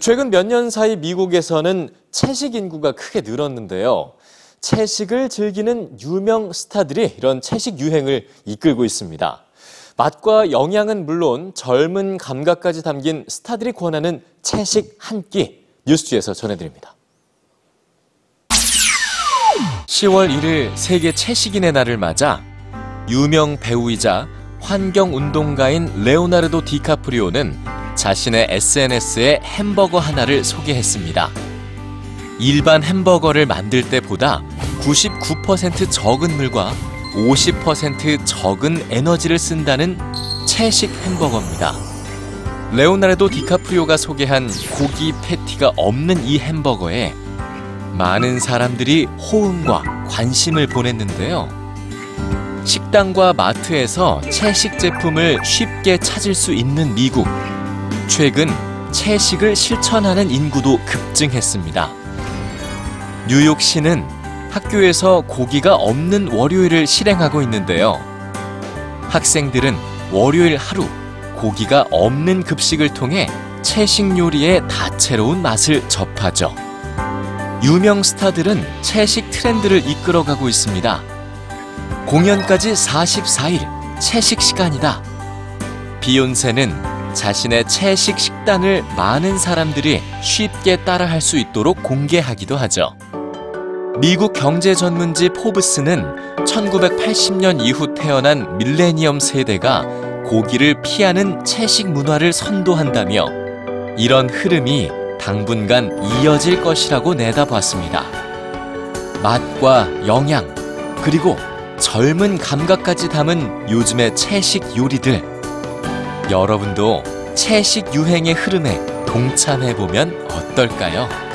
최근 몇 년 사이 미국에서는 채식 인구가 크게 늘었는데요. 채식을 즐기는 유명 스타들이 이런 채식 유행을 이끌고 있습니다. 맛과 영양은 물론 젊은 감각까지 담긴 스타들이 권하는 채식 한 끼 뉴스지에서 전해드립니다. 10월 1일 세계 채식인의 날을 맞아 유명 배우이자 환경운동가인 레오나르도 디카프리오는 자신의 SNS에 햄버거 하나를 소개했습니다. 일반 햄버거를 만들 때보다 99% 적은 물과 50% 적은 에너지를 쓴다는 채식 햄버거입니다. 레오나르도 디카프리오가 소개한 고기 패티가 없는 이 햄버거에 많은 사람들이 호응과 관심을 보냈는데요. 식당과 마트에서 채식 제품을 쉽게 찾을 수 있는 미국. 최근 채식을 실천하는 인구도 급증했습니다. 뉴욕시는 학교에서 고기가 없는 월요일을 실행하고 있는데요. 학생들은 월요일 하루 고기가 없는 급식을 통해 채식 요리의 다채로운 맛을 접하죠. 유명 스타들은 채식 트렌드를 이끌어가고 있습니다. 공연까지 44일 채식 시간이다. 비욘세는 자신의 채식 식단을 많은 사람들이 쉽게 따라할 수 있도록 공개하기도 하죠. 미국 경제 전문지 포브스는 1980년 이후 태어난 밀레니엄 세대가 고기를 피하는 채식 문화를 선도한다며 이런 흐름이 당분간 이어질 것이라고 내다봤습니다. 맛과 영양, 그리고 젊은 감각까지 담은 요즘의 채식 요리들. 여러분도 채식 유행의 흐름에 동참해보면 어떨까요?